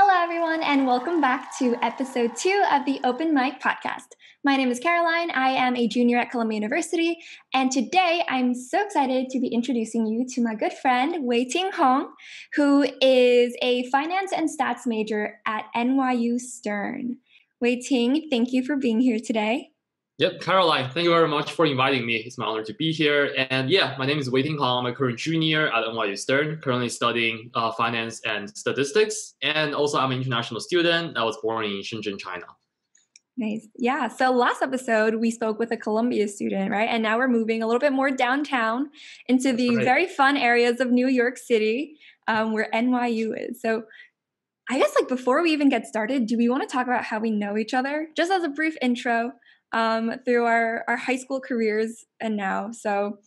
Hello, everyone, and welcome back to episode two of the Open Mic podcast. My name is Caroline. I am a junior at Columbia University, and today I'm so excited to be introducing you to my good friend Wei Ting Hong, who is a finance and stats major at NYU Stern. Wei Ting, thank you for being here today. Yep, Caroline, thank you very much for inviting me. It's my honor to be here. And yeah, my name is Wei Ting Hong. I'm a current junior at NYU Stern, currently studying uh, finance and statistics. And also, I'm an international student. I was born in Shenzhen, China. Nice. Yeah. So last episode, we spoke with a Columbia student, right? And now we're moving a little bit more downtown into the right. very fun areas of New York City um, where NYU is. So I guess, like, before we even get started, do we want to talk about how we know each other? Just as a brief intro um, through our, our high school careers and now. So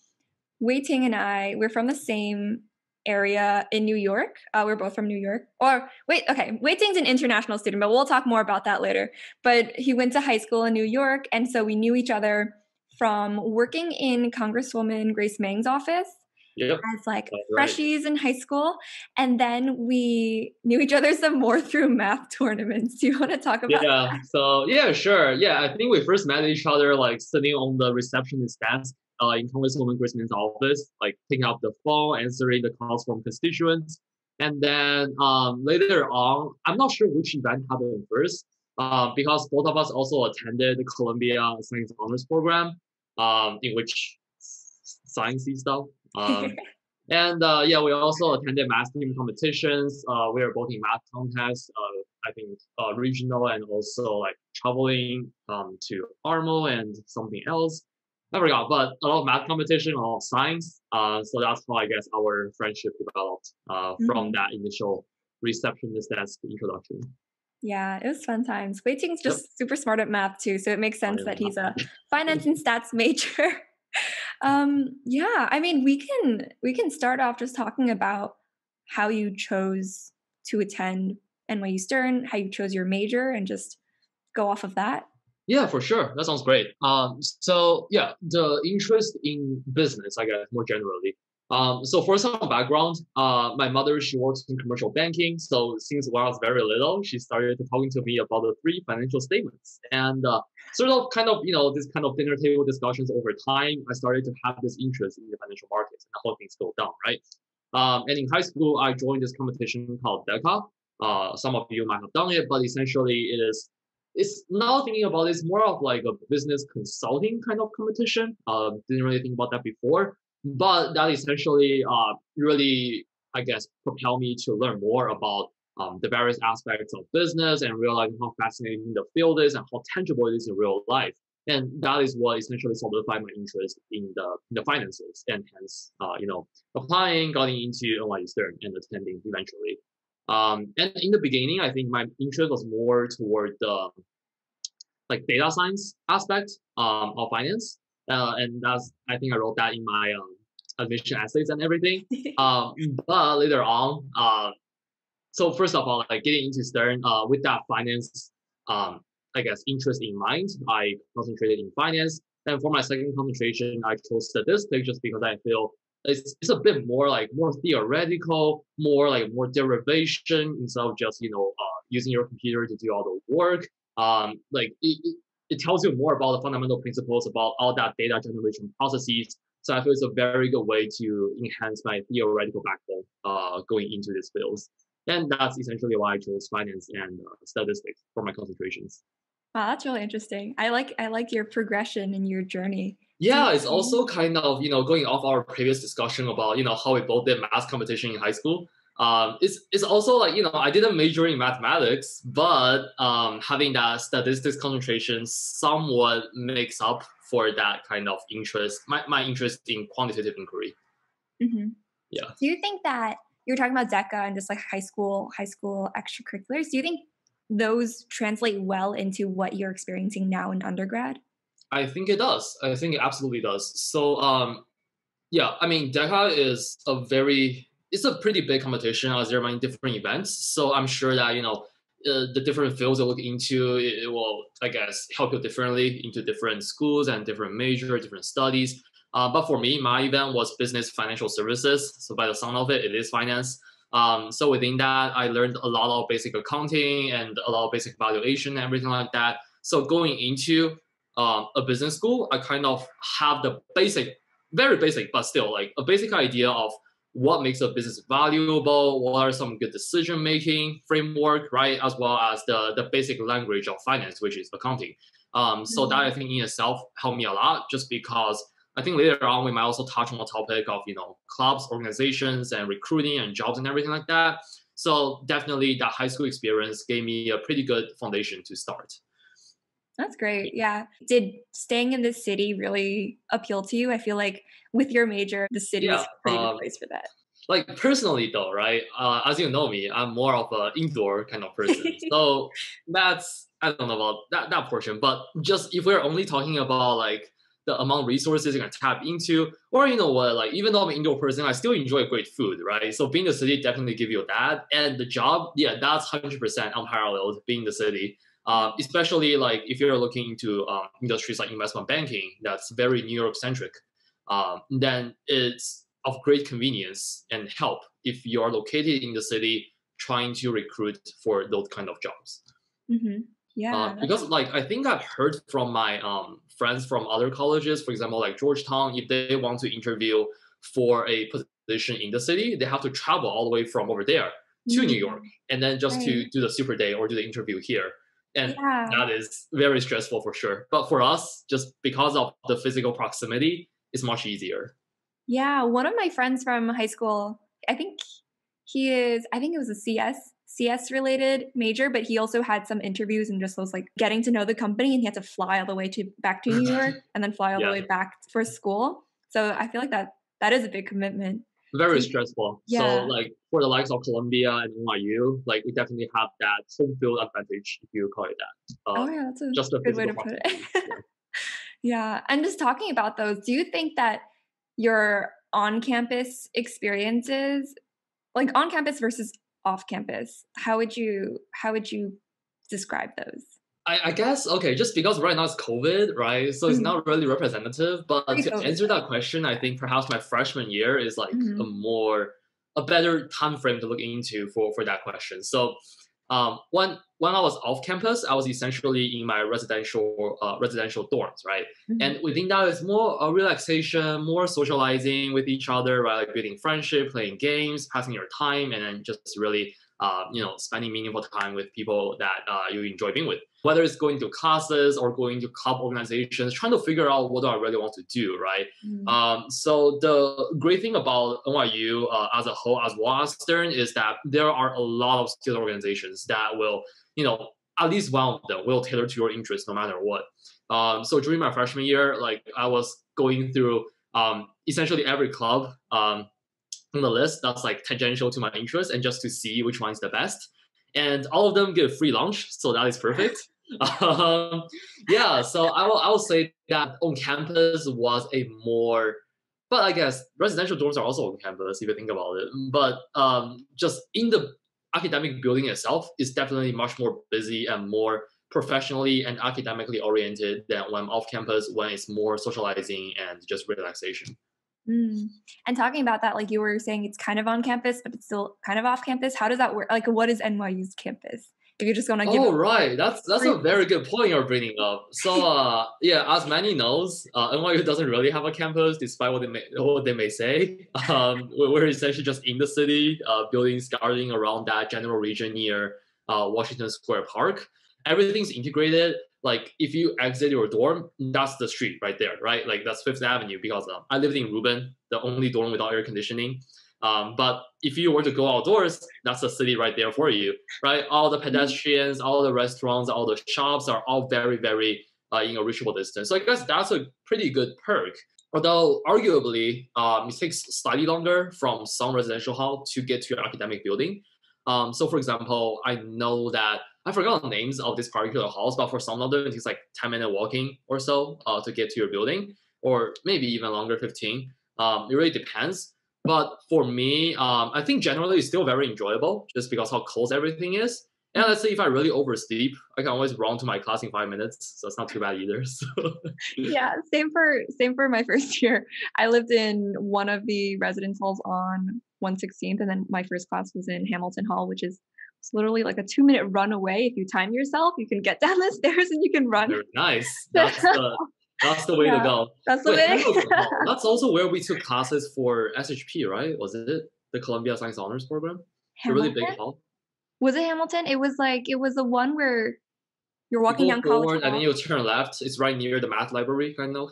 Wei Ting and I, we're from the same area in New York. Uh, we're both from New York. Or wait, okay, Wei Ting's an international student, but we'll talk more about that later. But he went to high school in New York, and so we knew each other from working in Congresswoman Grace Meng's office yep. as like freshies in high school. And then we knew each other some more through math tournaments. Do you want to talk about Yeah, that? so yeah, sure. Yeah, I think we first met each other like sitting on the receptionist desk uh, in Congresswoman Grace Meng's office, like picking up the phone, answering the calls from constituents. And then um, later on, I'm not sure which event happened first, uh, because both of us also attended the Columbia Science Honors Program, um, in which sciencey stuff um, and uh, yeah, we also attended math team competitions. Uh, we were both in math contests. Uh, I think uh, regional and also like traveling um, to ARML and something else. I forgot, but a lot of math competition, a lot of science. Uh, so that's how I guess our friendship developed uh, mm-hmm. from that initial receptionist desk introduction. Yeah, it was fun times. Wei Ting's just yep. super smart at math too, so it makes sense that he's a finance and stats major um, yeah, I mean, we can we can start off just talking about how you chose to attend NYU Stern, how you chose your major, and just go off of that. Yeah, for sure. That sounds great. Um, so yeah, the interest in business, I guess, more generally. Um, so for some background, uh, my mother she works in commercial banking. So since when I was very little, she started talking to me about the three financial statements, and uh, sort of kind of you know this kind of dinner table discussions over time. I started to have this interest in the financial markets and how things go down, right? Um, and in high school, I joined this competition called DECA. Uh, some of you might have done it, but essentially it is it's now thinking about it, it's more of like a business consulting kind of competition. Uh, didn't really think about that before but that essentially uh, really, I guess, propelled me to learn more about um, the various aspects of business and realizing how fascinating the field is and how tangible it is in real life. And that is what essentially solidified my interest in the in the finances, and hence, uh, you know, applying, getting into NYU Stern, and attending eventually. Um, and in the beginning, I think my interest was more toward the like data science aspect um, of finance, uh, and that's I think I wrote that in my um, admission essays and everything. um, but later on, uh, so first of all, like getting into Stern uh, with that finance, um, I guess interest in mind, I concentrated in finance. And for my second concentration, I chose statistics just because I feel it's, it's a bit more like more theoretical, more like more derivation instead of just you know uh, using your computer to do all the work. Um, like it, it tells you more about the fundamental principles about all that data generation processes. So I feel it's a very good way to enhance my theoretical backbone uh, going into these fields. And that's essentially why I chose finance and uh, statistics for my concentrations. Wow, that's really interesting. I like I like your progression and your journey. Yeah, it's also kind of you know going off our previous discussion about you know how we both did math competition in high school um, it's it's also like you know I didn't major in mathematics, but um, having that statistics concentration somewhat makes up for that kind of interest. My my interest in quantitative inquiry. Mm-hmm. Yeah. Do you think that you're talking about DECA and just like high school high school extracurriculars? Do you think those translate well into what you're experiencing now in undergrad? I think it does. I think it absolutely does. So um, yeah, I mean DECA is a very it's a pretty big competition as there are many different events. So I'm sure that you know uh, the different fields you look into it, it, will I guess help you differently into different schools and different major, different studies. Uh, but for me, my event was business financial services. So by the sound of it, it is finance. Um, so within that, I learned a lot of basic accounting and a lot of basic valuation and everything like that. So going into um, a business school, I kind of have the basic, very basic, but still like a basic idea of what makes a business valuable, what are some good decision making framework, right? As well as the, the basic language of finance, which is accounting. Um, so mm-hmm. that I think in itself helped me a lot just because I think later on we might also touch on the topic of, you know, clubs, organizations and recruiting and jobs and everything like that. So definitely that high school experience gave me a pretty good foundation to start. That's great. Yeah. Did staying in the city really appeal to you? I feel like with your major, the city yeah, is a pretty um, good place for that. Like personally, though, right? Uh, as you know me, I'm more of an indoor kind of person. so that's I don't know about that that portion. But just if we're only talking about like the amount of resources you can tap into, or you know what, like even though I'm an indoor person, I still enjoy great food, right? So being the city definitely give you that, and the job, yeah, that's hundred percent unparalleled being the city. Um, especially like if you're looking into um, industries like investment banking, that's very New York centric. Um, then it's of great convenience and help if you are located in the city trying to recruit for those kind of jobs. Mm-hmm. Yeah. Uh, because like I think I've heard from my um, friends from other colleges, for example, like Georgetown, if they want to interview for a position in the city, they have to travel all the way from over there to mm-hmm. New York and then just right. to do the super day or do the interview here and yeah. that is very stressful for sure but for us just because of the physical proximity it's much easier yeah one of my friends from high school i think he is i think it was a cs cs related major but he also had some interviews and just was like getting to know the company and he had to fly all the way to back to new york and then fly all yeah. the way back for school so i feel like that that is a big commitment very stressful. Yeah. So like for the likes of Columbia and NYU, like we definitely have that home field advantage if you call it that. Uh, oh yeah, that's a just a good way to put it. yeah. yeah, and just talking about those, do you think that your on-campus experiences, like on campus versus off campus, how would you how would you describe those? I, I, guess okay, just because right now it's COVID, right? So it's mm-hmm. not really representative. But to COVID. answer that question, I think perhaps my freshman year is like mm-hmm. a more a better time frame to look into for for that question. So um, when when I was off campus, I was essentially in my residential uh, residential dorms, right? Mm-hmm. And within that, it's more a relaxation, more socializing with each other, right? Like building friendship, playing games, passing your time, and then just really uh, you know, spending meaningful time with people that uh, you enjoy being with. Whether it's going to classes or going to club organizations, trying to figure out what do I really want to do, right? Mm-hmm. Um, so the great thing about NYU uh, as a whole, as Western, is that there are a lot of student organizations that will, you know, at least one of them will tailor to your interests no matter what. Um, so during my freshman year, like I was going through um, essentially every club um, on the list that's like tangential to my interest and just to see which one's the best. And all of them get free lunch, so that is perfect. um, yeah, so I will I will say that on campus was a more but I guess residential dorms are also on campus if you think about it. But um, just in the academic building itself is definitely much more busy and more professionally and academically oriented than when off campus when it's more socializing and just relaxation. Mm. And talking about that, like you were saying, it's kind of on campus, but it's still kind of off campus. How does that work? Like, what is NYU's campus? If you're just going to give. Oh, right. That's that's a very good point you're bringing up. So, uh, yeah, as many knows, uh, NYU doesn't really have a campus, despite what they may what they may say. Um, we're essentially just in the city, uh, buildings scouting around that general region near uh, Washington Square Park. Everything's integrated like if you exit your dorm, that's the street right there, right? Like that's Fifth Avenue because um, I lived in Rubin, the only dorm without air conditioning. Um, but if you were to go outdoors, that's the city right there for you, right? All the pedestrians, all the restaurants, all the shops are all very, very uh, in a reachable distance. So I guess that's a pretty good perk. Although arguably, um, it takes slightly longer from some residential hall to get to your academic building. Um, so for example, I know that I forgot the names of this particular halls, but for some of them, it's like 10 minute walking or so uh, to get to your building, or maybe even longer, 15. Um, it really depends. But for me, um, I think generally it's still very enjoyable just because how close everything is. And let's say if I really oversleep, I can always run to my class in five minutes, so it's not too bad either. So. yeah, same for same for my first year. I lived in one of the residence halls on 116th, and then my first class was in Hamilton Hall, which is it's literally like a two minute run away. If you time yourself, you can get down the stairs and you can run. Very nice. That's the that's the way yeah, to go. That's the Wait, way. that's also where we took classes for SHP, right? Was it the Columbia Science Honors Program? Hamilton? The really big hall. Was it Hamilton? It was like it was the one where you're walking you down forward and then you turn left. It's right near the math library, kind of.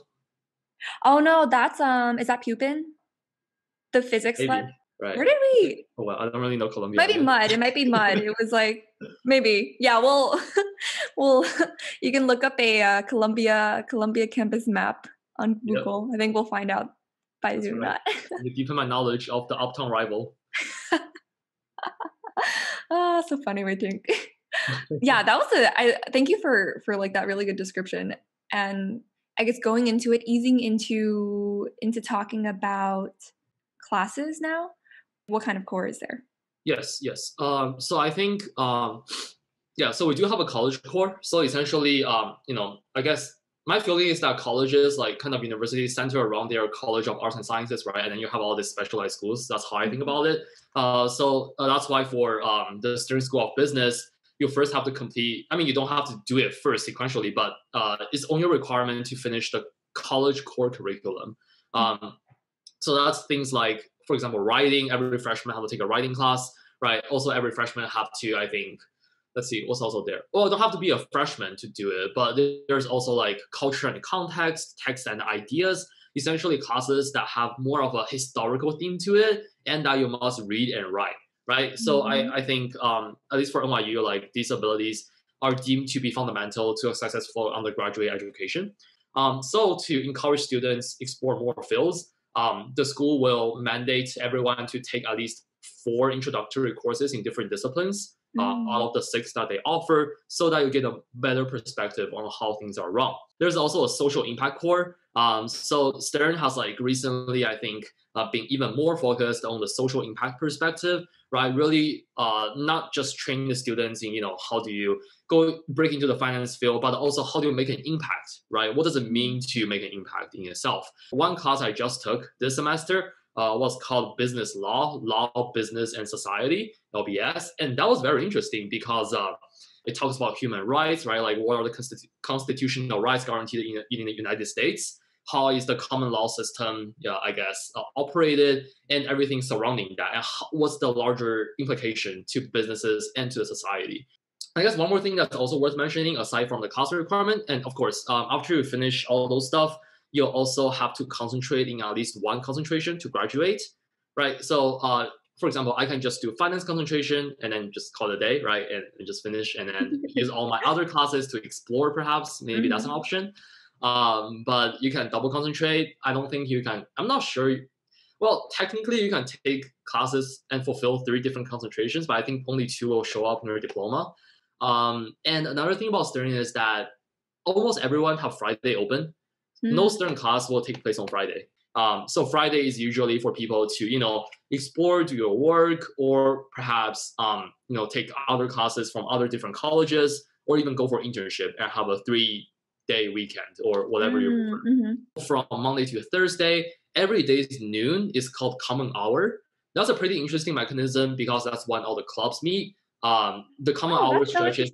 Oh no, that's um, is that Pupin? The physics Maybe. lab. Right. Where did we? Oh well, I don't really know Columbia. Might be Mudd. It might be Mudd. it was like maybe. Yeah. Well, well, you can look up a uh, Columbia Columbia campus map on Google. Yep. I think we'll find out by That's doing right. that. you put my knowledge of the uptown rival. ah, so funny. I think. yeah, that was a. I thank you for for like that really good description and I guess going into it, easing into into talking about classes now what kind of core is there? Yes, yes. Um, so I think, um, yeah, so we do have a college core. So essentially, um, you know, I guess my feeling is that colleges, like kind of universities, center around their College of Arts and Sciences, right? And then you have all these specialized schools. That's how I think about it. Uh, so uh, that's why for um, the Stern School of Business, you first have to complete. I mean, you don't have to do it first sequentially, but uh, it's only a requirement to finish the college core curriculum. Um, so that's things like for example, writing, every freshman have to take a writing class, right? Also, every freshman have to, I think, let's see, what's also there? Well, don't have to be a freshman to do it, but there's also like culture and context, text and ideas, essentially classes that have more of a historical theme to it and that you must read and write, right? Mm-hmm. So I, mm-hmm. I think, um, at least for NYU, like these abilities are deemed to be fundamental to a successful undergraduate education. Um, so to encourage students explore more fields, um, the school will mandate everyone to take at least four introductory courses in different disciplines uh, mm. out of the six that they offer so that you get a better perspective on how things are run. There's also a social impact core. Um, so Stern has like recently, I think, uh, been even more focused on the social impact perspective, right? Really, uh, not just training the students in, you know, how do you go break into the finance field, but also how do you make an impact, right? What does it mean to make an impact in itself? One class I just took this semester uh, was called Business Law, Law, Business, and Society, LBS. And that was very interesting because uh, it talks about human rights, right? Like what are the constitu- constitutional rights guaranteed in, in the United States? How is the common law system, yeah, I guess, uh, operated and everything surrounding that? And how, what's the larger implication to businesses and to the society? I guess one more thing that's also worth mentioning, aside from the class requirement, and of course, um, after you finish all those stuff, you'll also have to concentrate in at least one concentration to graduate, right? So, uh, for example, I can just do finance concentration and then just call it a day, right? And, and just finish and then use all my other classes to explore, perhaps. Maybe mm-hmm. that's an mm-hmm. option. Um, but you can double concentrate. I don't think you can, I'm not sure. Well, technically, you can take classes and fulfill three different concentrations, but I think only two will show up in your diploma. Um, and another thing about Stern is that almost everyone have Friday open. Mm-hmm. No Stern class will take place on Friday. Um, so Friday is usually for people to you know explore, do your work, or perhaps um, you know take other classes from other different colleges, or even go for internship and have a three day weekend or whatever mm-hmm. you prefer. Mm-hmm. From Monday to Thursday, every day is noon is called common hour. That's a pretty interesting mechanism because that's when all the clubs meet. Um, the common oh, hour stretches.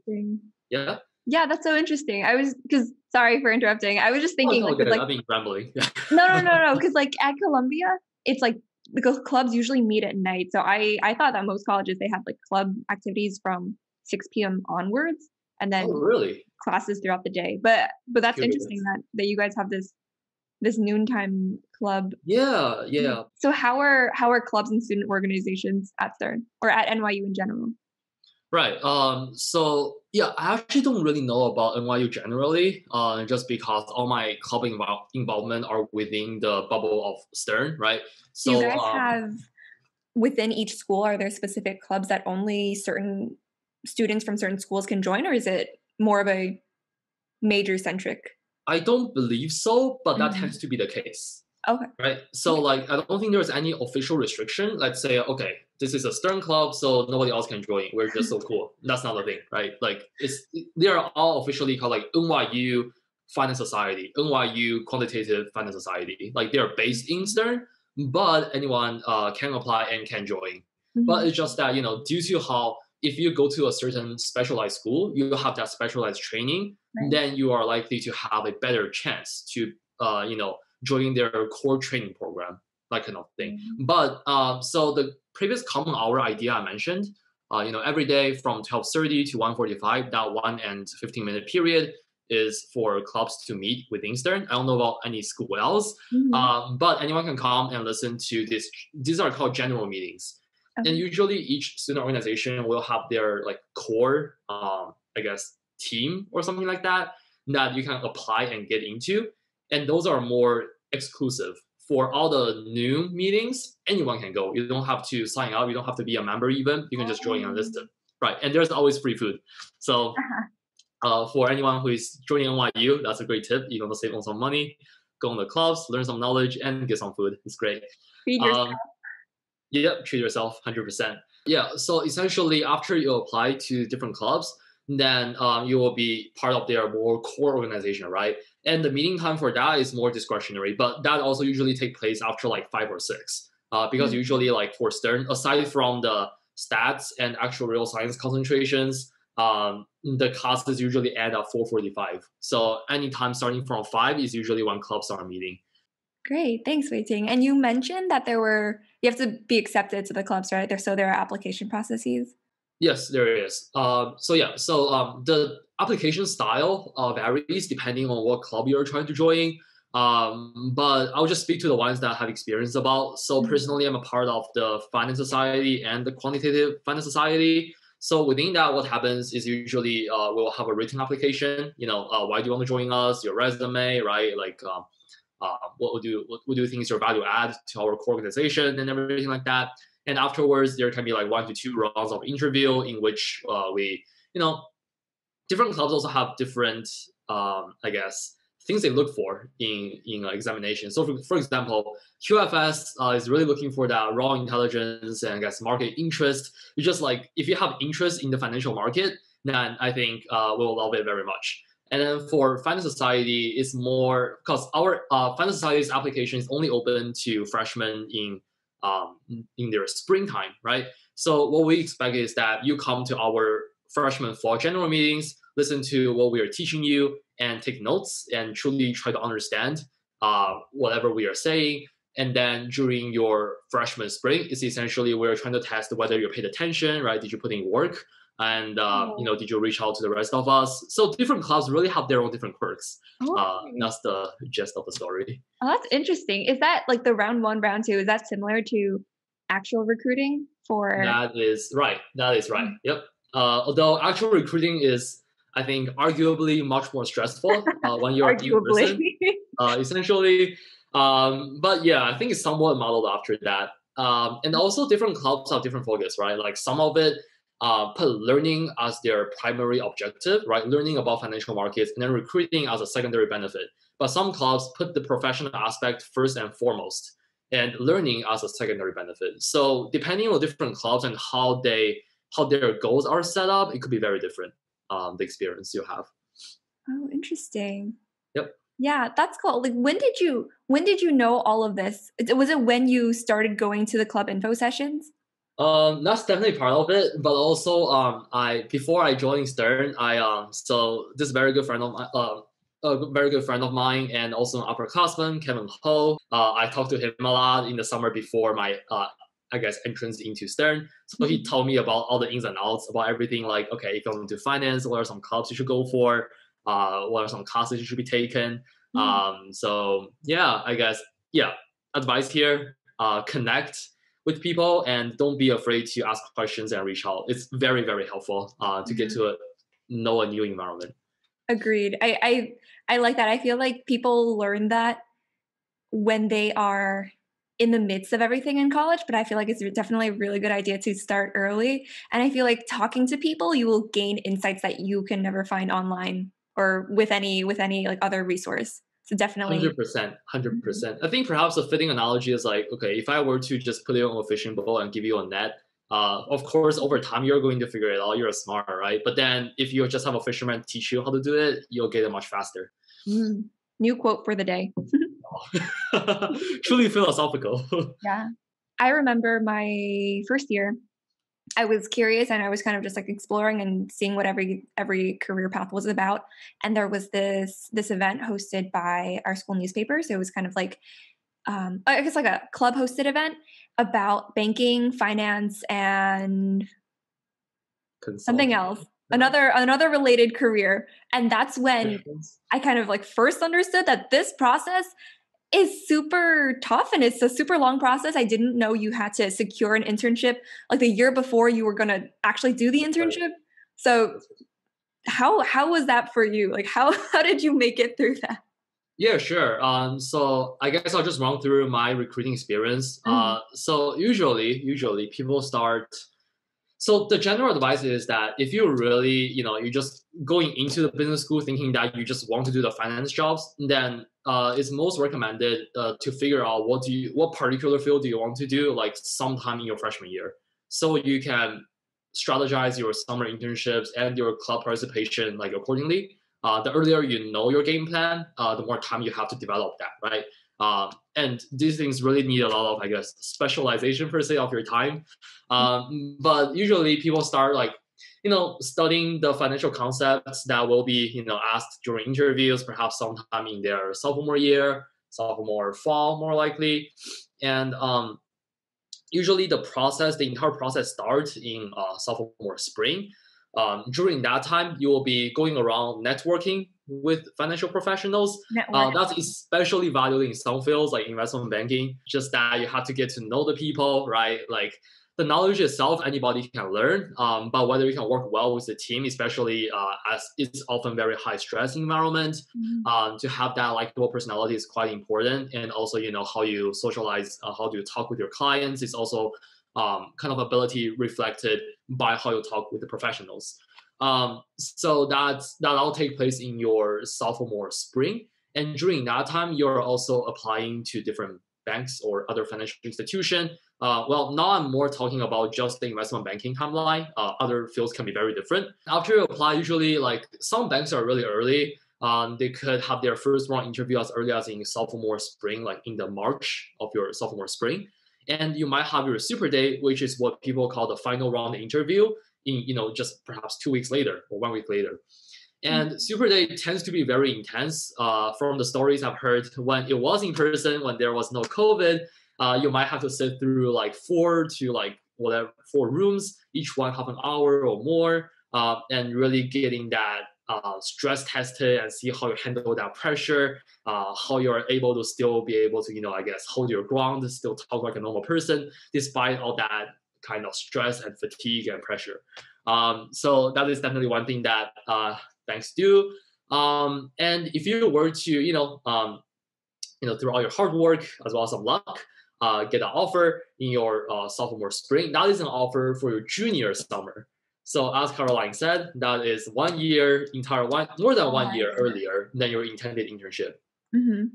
yeah. Yeah, that's so interesting. I was because sorry for interrupting. I was just thinking oh, like, like been rambling. no, no, no, no. Because like at Columbia, it's like the clubs usually meet at night. So I I thought that most colleges they had like club activities from 6 p.m. onwards, and then oh, really classes throughout the day. But but that's Curious. interesting that that you guys have this this noontime club. Yeah, yeah. So how are how are clubs and student organizations at Stern or at NYU in general? Right. Um. So yeah, I actually don't really know about NYU generally. Uh, just because all my club invo- involvement are within the bubble of Stern, right? So Do you guys um, have within each school are there specific clubs that only certain students from certain schools can join, or is it more of a major centric? I don't believe so, but that mm-hmm. tends to be the case. Okay. Right. So like I don't think there's any official restriction. Let's say, okay, this is a Stern club, so nobody else can join. We're just so cool. That's not the thing, right? Like it's they are all officially called like NYU Finance Society, NYU Quantitative Finance Society. Like they are based in Stern, but anyone uh, can apply and can join. Mm-hmm. But it's just that you know, due to how if you go to a certain specialized school, you have that specialized training, right. then you are likely to have a better chance to uh, you know join their core training program, that kind of thing. Mm-hmm. But uh, so the previous common hour idea I mentioned, uh, you know, every day from 12:30 to 1:45, that one and 15 minute period is for clubs to meet within Stern. I don't know about any school else, mm-hmm. um, but anyone can come and listen to this. These are called general meetings, okay. and usually each student organization will have their like core, um, I guess, team or something like that that you can apply and get into, and those are more exclusive. For all the new meetings, anyone can go. You don't have to sign up. You don't have to be a member even. You can just join and oh. listen. Right, and there's always free food. So uh-huh uh, for anyone who is joining NYU, that's a great tip. You're gonna save on some money, go on the clubs, learn some knowledge, and get some food. It's great. Feed yourself. Um, yeah, treat yourself, hundred percent. Yeah. So essentially, after you apply to different clubs, then um, you will be part of their more core organization, right? And the meeting time for that is more discretionary, but that also usually take place after like five or six, uh, because mm-hmm. usually like for Stern, aside from the stats and actual real science concentrations, um, the classes usually end at 4.45. So anytime starting from 5 is usually when clubs are meeting. Great. Thanks, Wei Ting. And you mentioned that there were, you have to be accepted to the clubs, right? There, so there are application processes. Yes, there is. Uh, so yeah, so um, the application style uh, varies depending on what club you're trying to join. Um, but I'll just speak to the ones that I have experience about. So mm-hmm. personally, I'm a part of the Finance Society and the Quantitative Finance Society. So within that, what happens is usually uh, we'll have a written application. You know, uh, why do you want to join us? Your resume, right? Like, um, uh, what would you what, do you think is your value add to our core organization and everything like that. And afterwards, there can be like one to two rounds of interview in which uh, we, you know, different clubs also have different, um, I guess, things they look for in in examination. So, for, for example, QFS uh, is really looking for that raw intelligence and I guess market interest. You just like if you have interest in the financial market, then I think uh, we'll love it very much. And then for Finance Society, it's more because our uh, Finance Society's application is only open to freshmen in um, in their springtime, right? So what we expect is that you come to our freshman fall general meetings, listen to what we are teaching you, and take notes and truly try to understand uh, whatever we are saying. And then during your freshman spring, it's essentially we're trying to test whether you paid attention, right? Did you put in work? And uh, oh. you know, did you reach out to the rest of us? So different clubs really have their own different quirks. Oh. Uh, that's the gist of the story. Oh, that's interesting. Is that like the round one, round two? Is that similar to actual recruiting for? That is right. That is right. Mm. Yep. Uh, although actual recruiting is I think arguably much more stressful uh, when you're in person. Uh, essentially, um, but yeah, I think it's somewhat modeled after that. Um, and also, different clubs have different focus, right? Like some of it uh, put learning as their primary objective, right? Learning about financial markets, and then recruiting as a secondary benefit. But some clubs put the professional aspect first and foremost, and learning as a secondary benefit. So depending on different clubs and how they how their goals are set up, it could be very different um, the experience you have. Oh, interesting. Yep. Yeah, that's cool. Like, when did you when did you know all of this? Was it when you started going to the club info sessions? Um, that's definitely part of it, but also um, I before I joined Stern, I um, so this very good friend of mine, uh, a very good friend of mine, and also an upperclassman, Kevin Ho. Uh, I talked to him a lot in the summer before my uh, I guess, entrance into Stern. So he mm-hmm. told me about all the ins and outs about everything. Like, okay, if you're into finance, what are some clubs you should go for? Uh, what are some classes you should be taken? Mm. Um, so yeah, I guess yeah, advice here: uh, connect with people and don't be afraid to ask questions and reach out. It's very very helpful uh, to get mm-hmm. to a, know a new environment. Agreed. I, I I like that. I feel like people learn that when they are in the midst of everything in college, but I feel like it's definitely a really good idea to start early. And I feel like talking to people, you will gain insights that you can never find online or with any with any like other resource. So definitely, hundred percent, hundred percent. I think perhaps a fitting analogy is like, okay, if I were to just put you on a fishing boat and give you a net, uh, of course, over time you're going to figure it out. You're smart, right? But then if you just have a fisherman teach you how to do it, you'll get it much faster. Mm. New quote for the day. Truly philosophical. yeah. I remember my first year, I was curious and I was kind of just like exploring and seeing what every every career path was about. And there was this this event hosted by our school newspaper. So it was kind of like um, I guess like a club hosted event about banking, finance, and something else. Another another related career. And that's when I kind of like first understood that this process is super tough and it's a super long process. I didn't know you had to secure an internship like the year before you were going to actually do the internship. So how how was that for you? Like how how did you make it through that? Yeah, sure. Um, so I guess I'll just run through my recruiting experience. Mm-hmm. Uh, so usually, usually people start. So the general advice is that if you really, you know, you're just going into the business school thinking that you just want to do the finance jobs, then uh, it's most recommended uh, to figure out what do you, what particular field do you want to do, like sometime in your freshman year, so you can strategize your summer internships and your club participation like accordingly uh, the earlier you know your game plan, uh, the more time you have to develop that, right? Um, and these things really need a lot of, I guess, specialization per se of your time. Um, but usually people start like, you know, studying the financial concepts that will be, you know, asked during interviews, perhaps sometime in their sophomore year, sophomore fall, more likely. And um, usually the process, the entire process starts in uh, sophomore spring um, during that time, you will be going around networking with financial professionals. Uh, that's especially valuable in some fields like investment banking. Just that you have to get to know the people, right? Like the knowledge itself, anybody can learn. Um, but whether you can work well with the team, especially uh, as it's often very high stress environment, mm-hmm. um, to have that likable personality is quite important. And also, you know, how you socialize, uh, how do you talk with your clients is also um, kind of ability reflected by how you talk with the professionals. Um, so that's that all take place in your sophomore spring, and during that time, you're also applying to different banks or other financial institution. Uh, well, now I'm more talking about just the investment banking timeline. Uh, other fields can be very different. After you apply, usually like some banks are really early. Um, they could have their first round interview as early as in sophomore spring, like in the March of your sophomore spring and you might have your super day, which is what people call the final round interview in you know just perhaps two weeks later or one week later. And mm-hmm. Super Day tends to be very intense. Uh, from the stories I've heard, when it was in person, when there was no COVID, uh, you might have to sit through like four to like whatever four rooms, each one half an hour or more, uh, and really getting that uh, stress tested and see how you handle that pressure, uh, how you're able to still be able to, you know, I guess, hold your ground, still talk like a normal person, despite all that kind of stress and fatigue and pressure. Um, so that is definitely one thing that uh, banks do. Um, and if you were to, you know, um, you know, through all your hard work as well as some luck, uh, get an offer in your uh, sophomore spring, that is an offer for your junior summer. So as Caroline said, that is one year, entire one, more than one year earlier than your intended internship. Mm-hmm.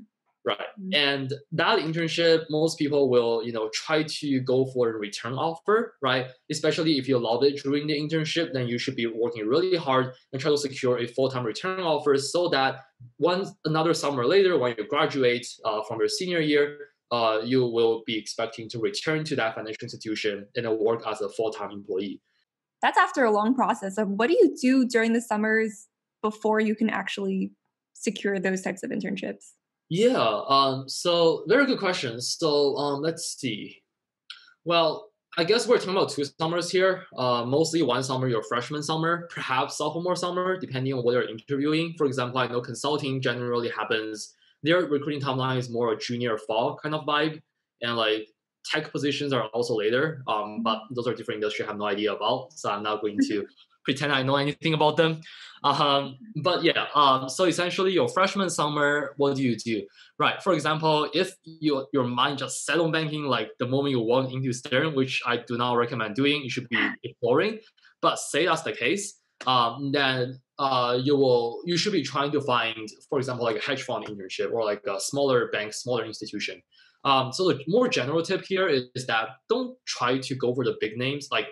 Right. Mm-hmm. And that internship, most people will, you know, try to go for a return offer, right? Especially if you love it during the internship, then you should be working really hard and try to secure a full-time return offer so that once another summer later, when you graduate uh, from your senior year, uh, you will be expecting to return to that financial institution and work as a full-time employee that's after a long process of what do you do during the summers before you can actually secure those types of internships? Yeah, um, so very good question. So um, let's see. Well, I guess we're talking about two summers here. Uh, mostly one summer, your freshman summer, perhaps sophomore summer, depending on what you're interviewing. For example, I know consulting generally happens. Their recruiting timeline is more a junior fall kind of vibe, and like tech positions are also later, um, but those are different industry I have no idea about. So I'm not going to pretend I know anything about them. Um, but yeah, um, so essentially your freshman summer, what do you do? Right. For example, if your your mind just set on banking like the moment you walk into Stern, which I do not recommend doing, you should be exploring. But say that's the case, um, then uh, you will you should be trying to find, for example, like a hedge fund internship or like a smaller bank, smaller institution. Um, so the more general tip here is, is, that don't try to go for the big names. Like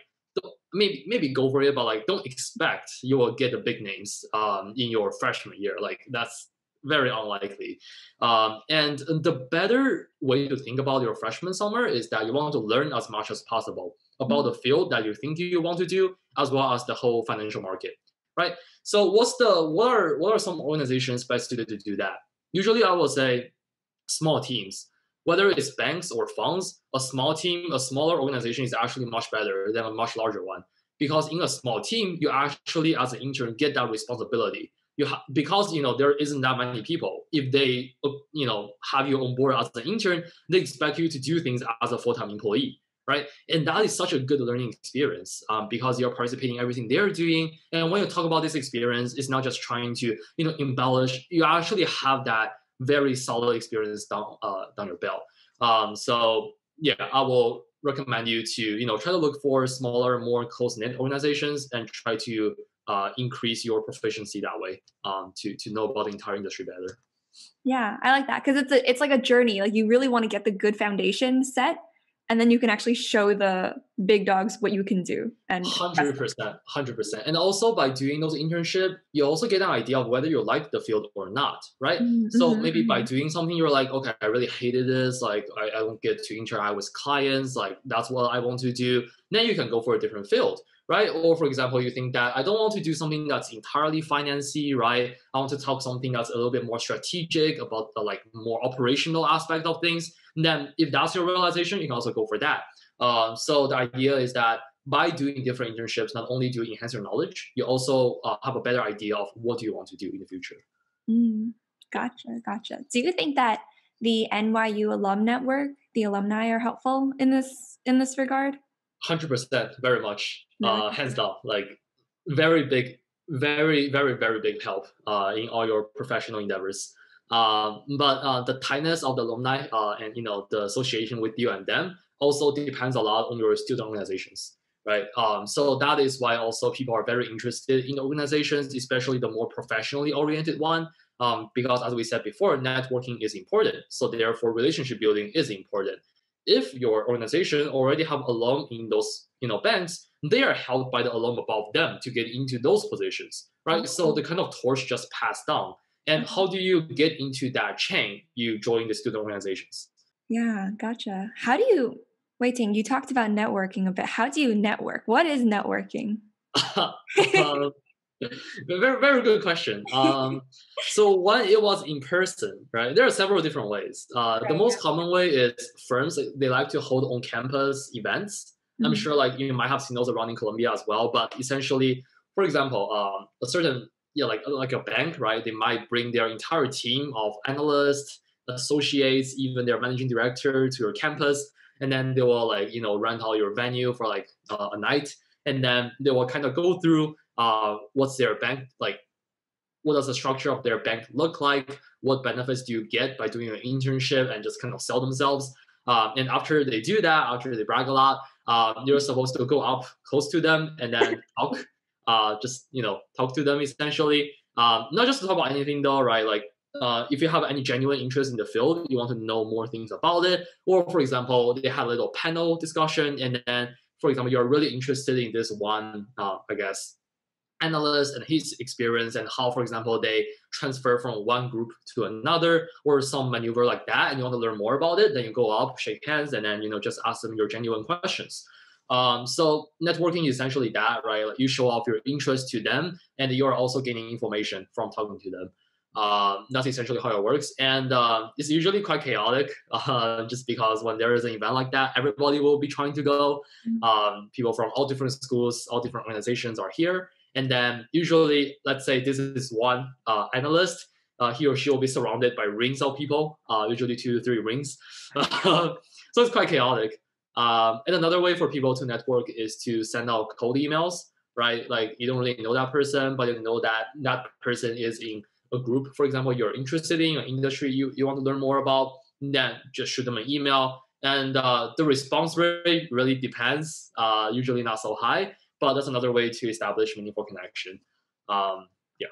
maybe maybe go for it, but like don't expect you will get the big names um, in your freshman year. Like that's very unlikely. Um, and the better way to think about your freshman summer is that you want to learn as much as possible about the field that you think you want to do, as well as the whole financial market, right? So what's the what are what are some organizations best suited to do that? Usually, I will say small teams. Whether it's banks or funds, a small team, a smaller organization is actually much better than a much larger one. Because in a small team, you actually, as an intern, get that responsibility you ha- because you know there isn't that many people if they you know have you on board as an intern they expect you to do things as a full-time employee right and that is such a good learning experience um, because you're participating in everything they're doing and when you talk about this experience it's not just trying to you know embellish you actually have that very solid experience down uh, down your belt um, so yeah i will recommend you to you know try to look for smaller more close-knit organizations and try to uh, increase your proficiency that way um, to to know about the entire industry better. Yeah, I like that because it's a it's like a journey. Like you really want to get the good foundation set, and then you can actually show the big dogs what you can do. And hundred percent, hundred percent. And also by doing those internship, you also get an idea of whether you like the field or not, right? Mm-hmm. So maybe by mm-hmm. doing something, you're like, okay, I really hated this. Like I, I don't get to interact with clients. Like that's what I want to do. Then you can go for a different field right? Or for example, you think that I don't want to do something that's entirely financy, right? I want to talk something that's a little bit more strategic about the like more operational aspect of things. And then if that's your realization, you can also go for that. Um, so the idea is that by doing different internships, not only do you enhance your knowledge, you also uh, have a better idea of what do you want to do in the future. Mm, gotcha, gotcha. Do you think that the NYU alum network, the alumni, are helpful in this in this regard? Hundred percent, very much, uh, hands down. Like very big, very very very big help uh, in all your professional endeavors. Um, but uh, the tightness of the alumni uh, and you know the association with you and them also depends a lot on your student organizations, right? Um, so that is why also people are very interested in organizations, especially the more professionally oriented one, um, because as we said before, networking is important. So therefore, relationship building is important if your organization already have alum in those you know banks, they are helped by the alum above them to get into those positions, right? So the kind of torch just passed down. And how do you get into that chain? You join the student organizations. Yeah, gotcha. How do you Wei Ting? You talked about networking a bit. How do you network? What is networking? um, very very good question. Um, so when it was in person, right? There are several different ways. Uh, right, the most yeah. common way is firms they like to hold on campus events. Mm-hmm. I'm sure like you might have seen those around in Columbia as well. But essentially, for example, um, a certain yeah like like a bank, right? They might bring their entire team of analysts, associates, even their managing director to your campus, and then they will like you know rent out your venue for like uh, a night, and then they will kind of go through uh, what's their bank like what does the structure of their bank look like? What benefits do you get by doing an internship and just kind of sell themselves? Um, and after they do that after they brag a lot uh, you're supposed to go up close to them and then talk uh, just you know talk to them essentially. Um, not just to talk about anything though right? Like uh, if you have any genuine interest in the field, you want to know more things about it, or for example, they have a little panel discussion, and then, for example, you're really interested in this one, uh, I guess, analyst and his experience and how, for example, they transfer from one group to another or some maneuver like that, and you want to learn more about it, then you go up, shake hands, and then you know just ask them your genuine questions. Um, so networking is essentially that, right? Like you show off your interest to them, and you are also gaining information from talking to them. Um, that's essentially how it works, and uh, it's usually quite chaotic, uh, just because when there is an event like that, everybody will be trying to go. Mm-hmm. Um, people from all different schools, all different organizations are here, and then usually, let's say this is one uh, analyst, uh, he or she will be surrounded by rings of people, uh, usually two to three rings. so it's quite chaotic. Um, and another way for people to network is to send out cold emails, right? Like you don't really know that person, but you know that that person is in a group, for example, you're interested in, an industry you, you want to learn more about, then just shoot them an email. And uh, the response rate really depends, uh, usually not so high but that's another way to establish meaningful connection. Um, yeah.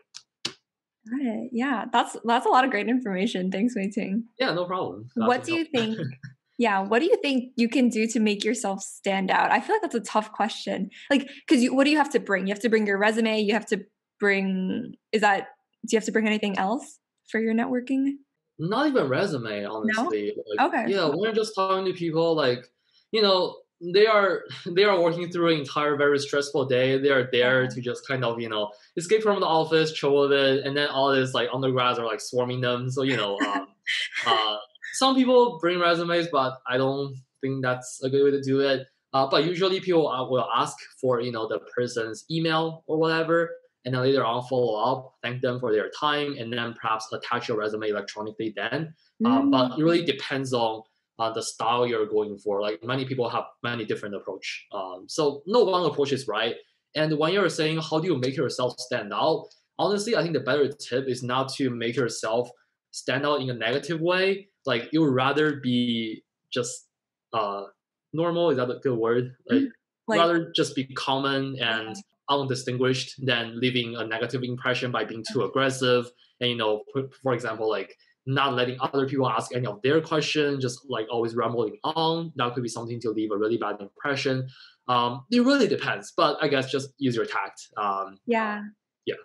Got it. Yeah, that's that's a lot of great information. Thanks, Wei Ting. Yeah, no problem. That's what do you think? yeah, what do you think you can do to make yourself stand out? I feel like that's a tough question. Like, because you, what do you have to bring? You have to bring your resume. You have to bring. Is that? Do you have to bring anything else for your networking? Not even resume, honestly. No? Like, okay. Yeah, when you're just talking to people, like you know, they are they are working through an entire very stressful day. They are there to just kind of you know escape from the office, chill with it, and then all this like undergrads are like swarming them. So you know, um, uh, some people bring resumes, but I don't think that's a good way to do it. Uh, but usually people will ask for you know the person's email or whatever, and then later on follow up, thank them for their time, and then perhaps attach your resume electronically. Then, mm. uh, but it really mm. depends on uh, the style you're going for. Like many people have many different approach. Um, so no one approach is right. And when you're saying how do you make yourself stand out, honestly, I think the better tip is not to make yourself stand out in a negative way. Like you would rather be just uh, normal. Is that a good word? Like, like rather just be common and undistinguished than leaving a negative impression by being too aggressive. And you know, for example, like not letting other people ask any of their questions, just like always rambling on. That could be something to leave a really bad impression. Um, it really depends, but I guess just use your tact. Um, yeah. Yeah.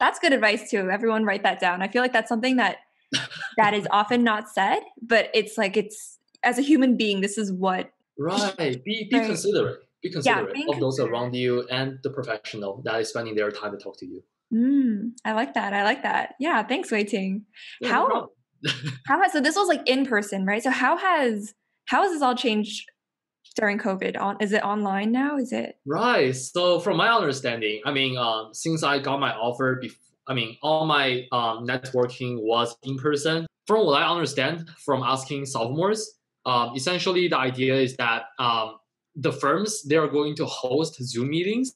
That's good advice too. Everyone write that down. I feel like that's something that that is often not said, but it's like it's as a human being, this is what Right. Be be right. considerate. Be considerate yeah, of those around you and the professional that is spending their time to talk to you. Mm, I like that. I like that. Yeah. Thanks, Wei Ting. Yeah, how no how has so this was like in person, right? So how has how has this all changed during COVID? On is it online now? Is it right? So from my understanding, I mean, um, since I got my offer, before, I mean, all my um, networking was in person. From what I understand, from asking sophomores, um, essentially the idea is that um, the firms they are going to host Zoom meetings,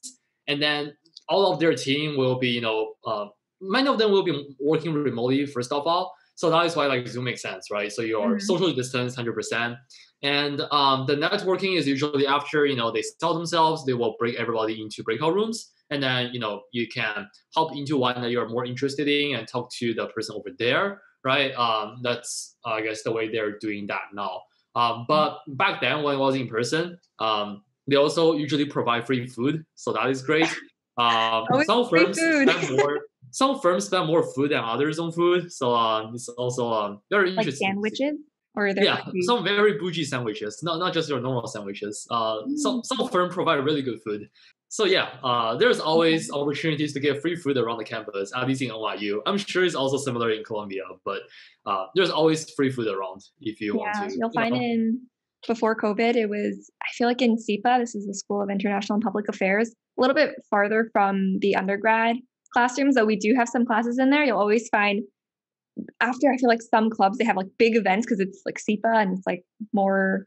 and then all of their team will be, you know, uh, many of them will be working remotely first of all, so that is why like Zoom makes sense, right? So you're mm-hmm. socially distanced 100%. And um, the networking is usually after, you know, they sell themselves, they will bring everybody into breakout rooms. And then, you know, you can hop into one that you're more interested in and talk to the person over there, right? Um, that's, uh, I guess, the way they're doing that now. Um, but back then, when it was in person, um, they also usually provide free food. So that is great. Um, some firms spend more some firms spend more food than others on food, so um, it's also um, very like interesting. sandwiches, or yeah, some very bougie sandwiches, not not just your normal sandwiches. Uh, mm. some some firm provide really good food. So yeah, uh, there's always okay. opportunities to get free food around the campus, at least in NYU. I'm sure it's also similar in Columbia, but uh, there's always free food around if you yeah, want to. You'll find know. in before COVID, it was I feel like in SIPA, this is the School of International and Public Affairs, a little bit farther from the undergrad classrooms, though we do have some classes in there, you'll always find after I feel like some clubs they have like big events because it's like SIPA and it's like more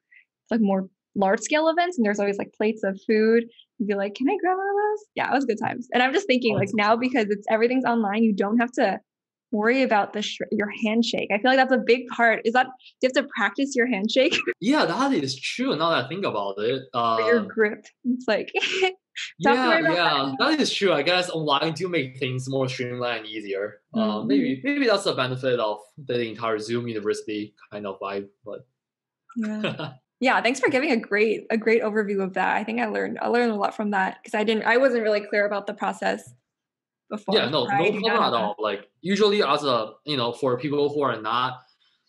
like more large scale events and there's always like plates of food. You'd be like, Can I grab one of those? Yeah, it was good times. And I'm just thinking like now because it's everything's online, you don't have to worry about the sh- your handshake. I feel like that's a big part. Is that you have to practice your handshake? Yeah, that is true. Now that I think about it, uh, your grip. It's like yeah, yeah, that. that is true. I guess online do make things more streamlined and easier. Mm-hmm. Uh, maybe maybe that's the benefit of the entire Zoom University kind of vibe. But yeah. yeah, thanks for giving a great a great overview of that. I think I learned I learned a lot from that because I didn't I wasn't really clear about the process before. Yeah, no, no problem at all. Like usually as a you know for people who are not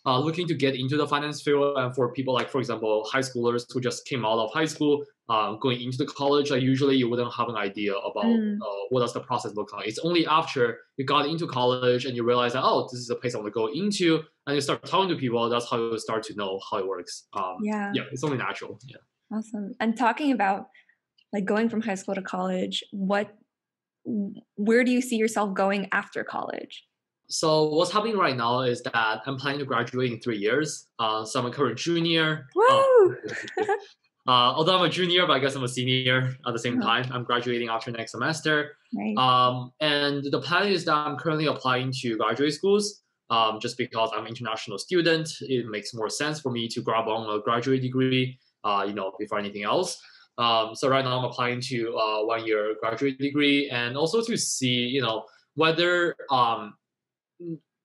uh, looking to get into the finance field and for people like for example high schoolers who just came out of high school uh, going into the college like usually you wouldn't have an idea about mm. uh, what does the process look like. It's only after you got into college and you realize that oh this is a place i want to go into and you start talking to people that's how you start to know how it works. Um, yeah. yeah it's only natural yeah. Awesome. And talking about like going from high school to college what where do you see yourself going after college so what's happening right now is that I'm planning to graduate in three years. Uh, so I'm a current junior. Woo! Uh, uh, although I'm a junior, but I guess I'm a senior at the same uh-huh. time. I'm graduating after next semester. Right. Um, and the plan is that I'm currently applying to graduate schools. Um, just because I'm an international student, it makes more sense for me to grab on a graduate degree, uh, you know, before anything else. Um, so right now I'm applying to uh, one year graduate degree and also to see, you know, whether um,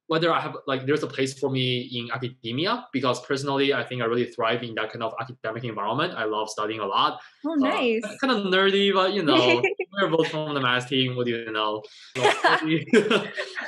whether I have like there's a place for me in academia because personally I think I really thrive in that kind of academic environment. I love studying a lot. Oh, nice. Uh, kind of nerdy, but you know, we're both from the math team. What do you know?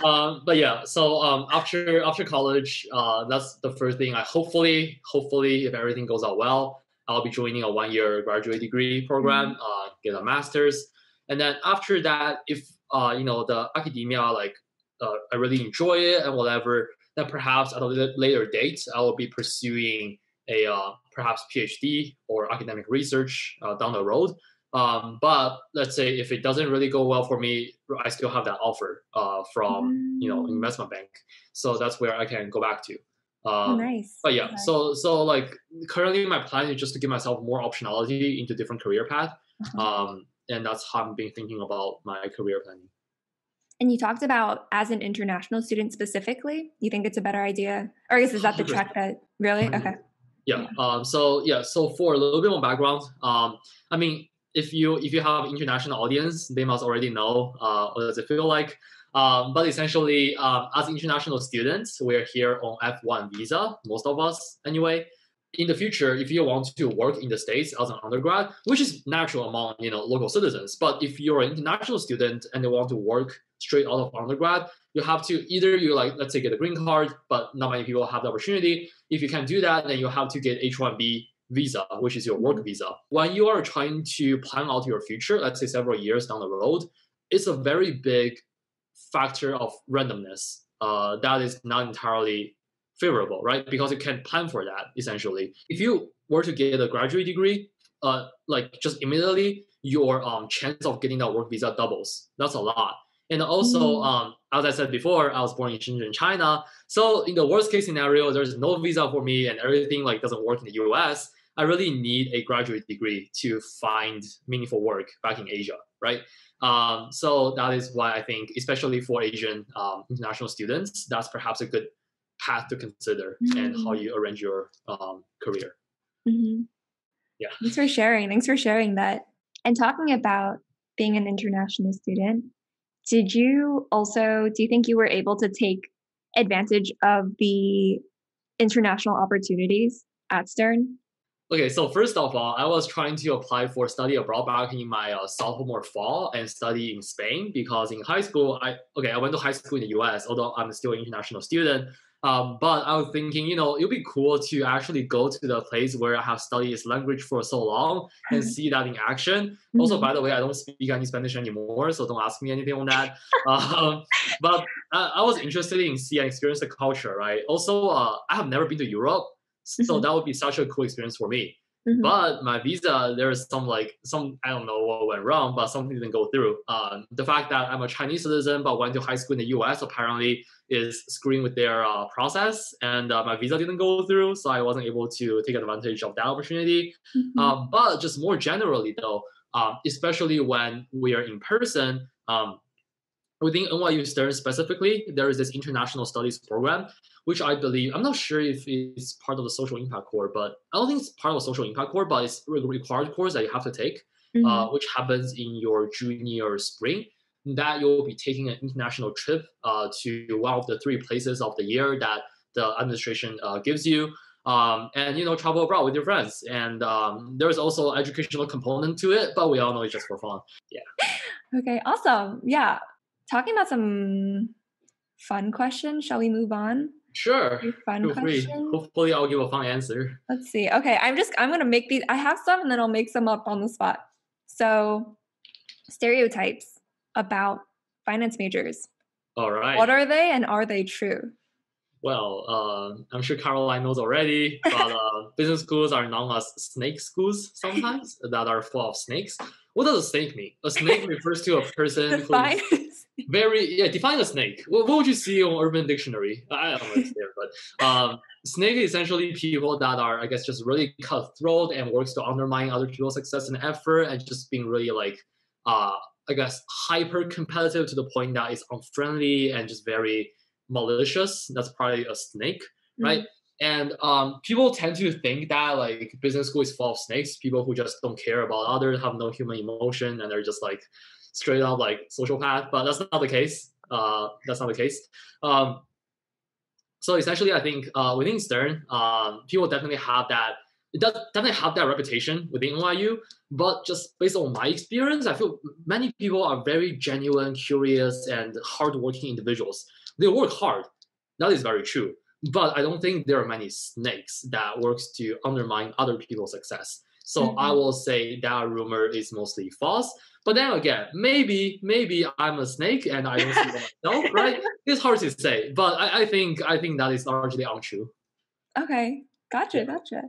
um, but yeah, so um, after after college, uh, that's the first thing. I hopefully hopefully if everything goes out well, I'll be joining a one year graduate degree program, mm-hmm. uh, get a master's, and then after that, if uh, you know the academia like uh, I really enjoy it and whatever, then perhaps at a later date I will be pursuing a uh, perhaps PhD or academic research uh, down the road. Um, but let's say if it doesn't really go well for me, I still have that offer uh, from you know mm. investment bank, so that's where I can go back to. Um, nice. But yeah, okay. so so like currently my plan is just to give myself more optionality into different career path, uh-huh. um, and that's how I've been thinking about my career planning. And you talked about as an international student specifically, you think it's a better idea, or I guess is that the track that really? Okay. Yeah. yeah. Um. So yeah. So for a little bit more background, um, I mean, if you if you have international audience, they must already know uh, what does it feel like. Um, but essentially, um, as international students, we're here on F1 visa, most of us anyway in the future, if you want to work in the States as an undergrad, which is natural among you know local citizens, but if you're an international student and you want to work straight out of undergrad, you have to either you like let's say get a green card, but not many people have the opportunity. If you can do that, then you have to get H1B visa, which is your work visa. When you are trying to plan out your future, let's say several years down the road, it's a very big factor of randomness uh, that is not entirely favorable, right? Because you can't plan for that essentially. If you were to get a graduate degree, uh, like just immediately, your um, chance of getting that work visa doubles. That's a lot. And also, mm. um, as I said before, I was born in Shenzhen, China. So in the worst case scenario, there's no visa for me and everything like doesn't work in the US. I really need a graduate degree to find meaningful work back in Asia, right? Um, so that is why I think, especially for Asian um, international students, that's perhaps a good path to consider mm-hmm. and how mm. you arrange your um, career. Mm-hmm. Yeah. Thanks for sharing. Thanks for sharing that. And talking about being an international student, did you also do you think you were able to take advantage of the international opportunities at Stern? Okay, so first of all, I was trying to apply for study abroad back in my uh, sophomore fall and study in Spain because in high school, I okay, I went to high school in the U.S. Although I'm still an international student, um, but I was thinking, you know, it'd be cool to actually go to the place where I have studied this language for so long and see that in action. Mm-hmm. Also, by the way, I don't speak any Spanish anymore, so don't ask me anything on that. um, but I, I, was interested in see and experience the culture, right? Also, uh, I have never been to Europe, so mm-hmm. that would be such a cool experience for me. Mm-hmm. But my visa, there's some like some I don't know what went wrong, but something didn't go through. Um, the fact that I'm a Chinese citizen but went to high school in the U.S. apparently is screwing with their uh, process, and uh, my visa didn't go through, so I wasn't able to take advantage of that opportunity. Mm-hmm. Um, but just more generally, though, um, especially when we are in person, um, within NYU Stern specifically, there is this international studies program which I believe I'm not sure if it's part of the social impact core, but I don't think it's part of the social impact core, but it's a required course that you have to take, mm-hmm. uh, which happens in your junior spring. That you'll be taking an international trip uh, to one of the three places of the year that the administration uh, gives you. Um, and you know travel abroad with your friends and um, there's also educational component to it but we all know it's just for fun yeah okay awesome yeah talking about some fun questions shall we move on Sure. Fun Feel free. Hopefully, I'll give a fun answer. Let's see. Okay, I'm just I'm gonna make these. I have some, and then I'll make some up on the spot. So, stereotypes about finance majors. All right. What are they, and are they true? Well, uh, I'm sure Caroline knows already, but uh, business schools are known as snake schools sometimes that are full of snakes. What does a snake mean? A snake refers to a person who is very yeah. Define a snake. What, what, would you see on Urban Dictionary? I don't know there, but um, snake is essentially people that are, I guess, just really cutthroat and works to undermine other people's success and effort, and just being really like, uh, I guess, hyper competitive to the point that it's unfriendly and just very malicious. That's probably a snake, mm-hmm. right? And um, people tend to think that like business school is full of snakes, people who just don't care about others, have no human emotion, and they're just like straight up like social path. But that's not the case. Uh, that's not the case. Um, so essentially, I think uh, within Stern, um, people definitely have that. It does definitely have that reputation within NYU. But just based on my experience, I feel many people are very genuine, curious, and hardworking individuals. They work hard. That is very true. But I don't think there are many snakes that works to undermine other people's success. So mm-hmm. I will say that rumor is mostly false. But then again, maybe maybe I'm a snake and I don't see myself, right? It's hard to say, but I, I think I think that is largely untrue. Okay, gotcha, gotcha.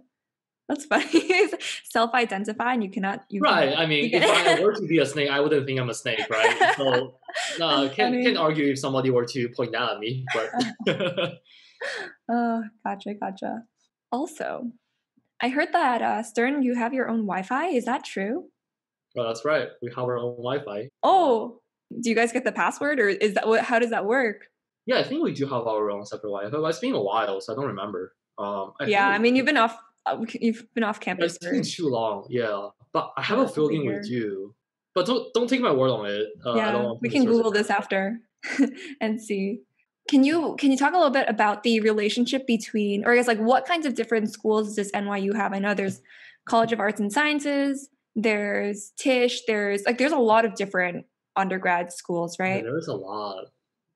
That's funny. Self-identify, and you cannot. You right. Cannot, I mean, if I were to be a snake, I wouldn't think I'm a snake, right? So, uh, can can argue if somebody were to point that at me, but. oh, gotcha, gotcha. Also, I heard that uh, Stern, you have your own Wi-Fi. Is that true? Well, that's right. We have our own Wi-Fi. Oh, do you guys get the password, or is that what? How does that work? Yeah, I think we do have our own separate Wi-Fi. But it's been a while, so I don't remember. Um, I yeah, I mean, you've been off. Uh, you've been off campus. It's been too long. Yeah, but I have a feeling with do. But don't don't take my word on it. Uh, yeah, we can Google this after and see. Can you can you talk a little bit about the relationship between, or I guess like what kinds of different schools does NYU have? I know there's College of Arts and Sciences, there's Tisch, there's like there's a lot of different undergrad schools, right? Yeah, there's a lot.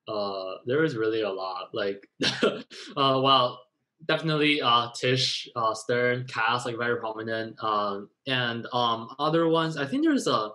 Uh, there is really a lot. Like, uh, well, definitely uh, Tisch, uh, Stern, Cass, like very prominent. Um, and um, other ones, I think there's a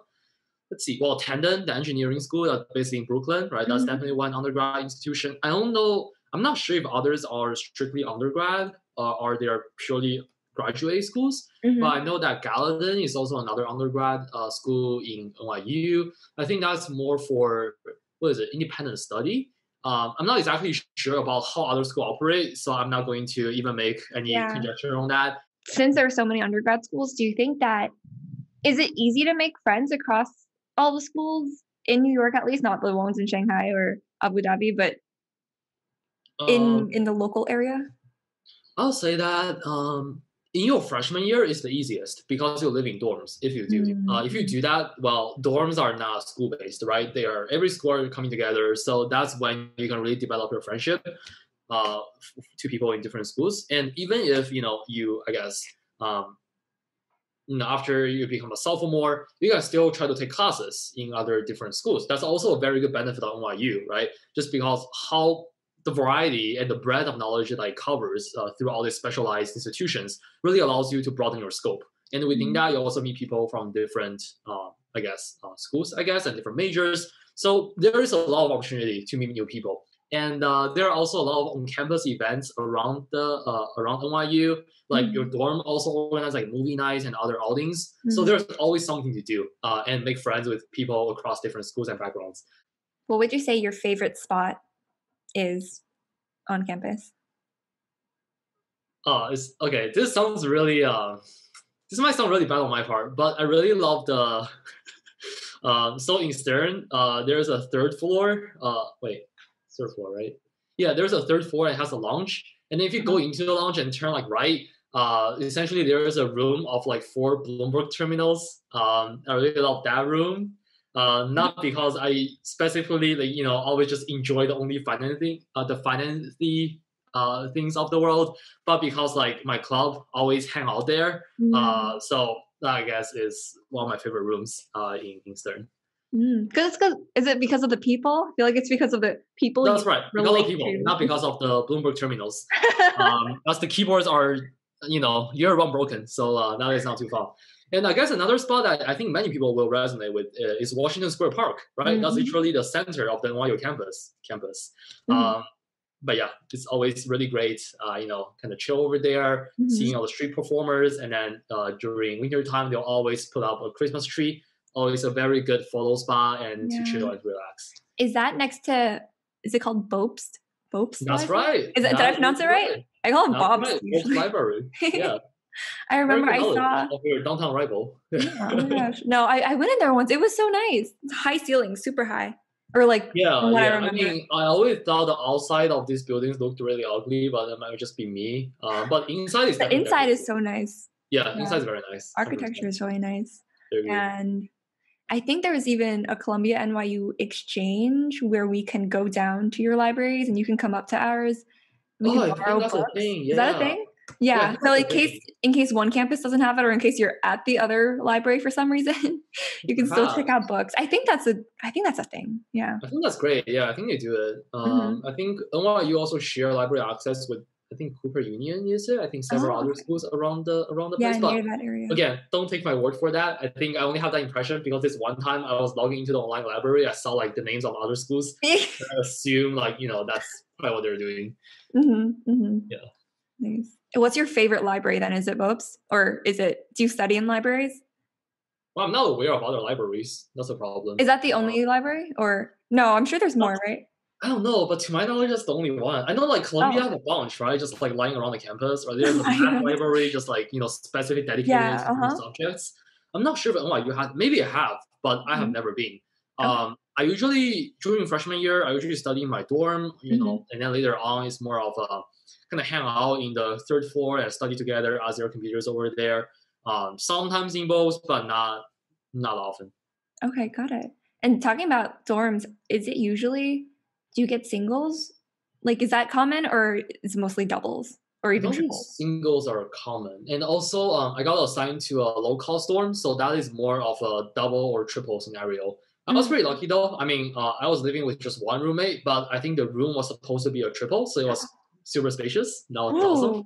let's see, well, Tandon, the engineering school that's based in Brooklyn, right? That's mm-hmm. definitely one undergrad institution. I don't know. I'm not sure if others are strictly undergrad uh, or they are purely graduate schools. Mm-hmm. But I know that Gallatin is also another undergrad uh, school in NYU. I think that's more for what is it, independent study. Um, I'm not exactly sure about how other schools operate, so I'm not going to even make any yeah. conjecture on that. Since there are so many undergrad schools, do you think that is it easy to make friends across all the schools in New York, at least not the ones in Shanghai or Abu Dhabi, but in um, in the local area? I'll say that um, in your freshman year is the easiest because you live in dorms. If you do, mm. uh, if you do that, well, dorms are not school based, right? They are every school coming together, so that's when you can really develop your friendship uh, to people in different schools. And even if you know you, I guess, um, you know, after you become a sophomore, you can still try to take classes in other different schools. That's also a very good benefit of NYU, right? Just because how the variety and the breadth of knowledge that it covers uh, through all these specialized institutions really allows you to broaden your scope. And within mm-hmm. that, you also meet people from different, uh, I guess, uh, schools, I guess, and different majors. So there is a lot of opportunity to meet new people. And uh, there are also a lot of on-campus events around the uh, around NYU. Like mm-hmm. your dorm also organizes like movie nights and other outings. Mm-hmm. So there's always something to do uh, and make friends with people across different schools and backgrounds. What would you say your favorite spot is on campus? Oh, it's okay. This sounds really uh, this might sound really bad on my part, but I really love the. um, so in Stern, uh, there's a third floor. Uh, wait, third floor, right? Yeah, there's a third floor. It has a lounge, and if you go mm-hmm. into the lounge and turn like right, uh, essentially there is a room of like four Bloomberg terminals. Um, I really love that room. Uh, not because I specifically like you know always just enjoy the only financing uh, the financing uh, things of the world, but because like my club always hang out there. Mm. Uh, so that I guess is one of my favorite rooms uh, in in Stern. Because mm. is it because of the people? I feel like it's because of the people. That's right, because of people, to. not because of the Bloomberg terminals. um, as the keyboards are, you know, year one broken, so uh, that is not too far. And I guess another spot that I think many people will resonate with uh, is Washington Square Park, right? Mm-hmm. That's literally the center of the NYU campus. Campus. Mm-hmm. Um, but yeah, it's always really great, uh, you know, kind of chill over there, mm-hmm. seeing all the street performers. And then uh, during winter time, they'll always put up a Christmas tree. Always a very good photo spot and yeah. to chill and relax. Is that next to, is it called Bobst? Bobst? That's right. Is it, did I pronounce it right? right? I call it Bob's. Right. Library. Yeah. I remember I saw your downtown rival. yeah, oh my gosh. No, I, I went in there once. It was so nice. High ceiling, super high. Or like yeah, yeah. I, I, mean, I always thought the outside of these buildings looked really ugly, but it might just be me. Uh, but inside is the inside is so nice. Yeah, yeah, inside is very nice. Architecture 100%. is really nice, and I think there was even a Columbia NYU exchange where we can go down to your libraries and you can come up to ours We oh, that's books. a thing. Yeah. Is that a thing? Yeah. yeah so in case in case one campus doesn't have it, or in case you're at the other library for some reason, you can still check out books. I think that's a I think that's a thing. Yeah. I think that's great. Yeah, I think they do it. Mm-hmm. Um, mm-hmm. I think NYU also share library access with I think Cooper Union is it. I think several oh, other schools around the around the yeah, place. But that area. again, don't take my word for that. I think I only have that impression because this one time I was logging into the online library, I saw like the names of other schools. I assume like you know that's probably what they're doing. Mm-hmm, mm-hmm. Yeah. Nice. What's your favorite library then? Is it Bopes or is it? Do you study in libraries? Well, I'm not aware of other libraries. That's a problem. Is that the only uh, library, or no? I'm sure there's more, right? I don't know, but to my knowledge, that's the only one. I know like Columbia oh. have a bunch, right? Just like lying around the campus, or there's a math library, just like you know, specific dedicated yeah, uh-huh. subjects. I'm not sure if oh, you have. Maybe I have, but I have mm-hmm. never been. Um, I usually during freshman year, I usually study in my dorm, you mm-hmm. know, and then later on, it's more of a kind of hang out in the third floor and study together as there are computers over there. Um, sometimes in both, but not not often. Okay, got it. And talking about dorms, is it usually do you get singles? Like, is that common or is it mostly doubles or even triples? Singles are common. And also, um, I got assigned to a low cost dorm, so that is more of a double or triple scenario. I was mm. pretty lucky though. I mean, uh, I was living with just one roommate, but I think the room was supposed to be a triple, so it was super spacious. That was awesome.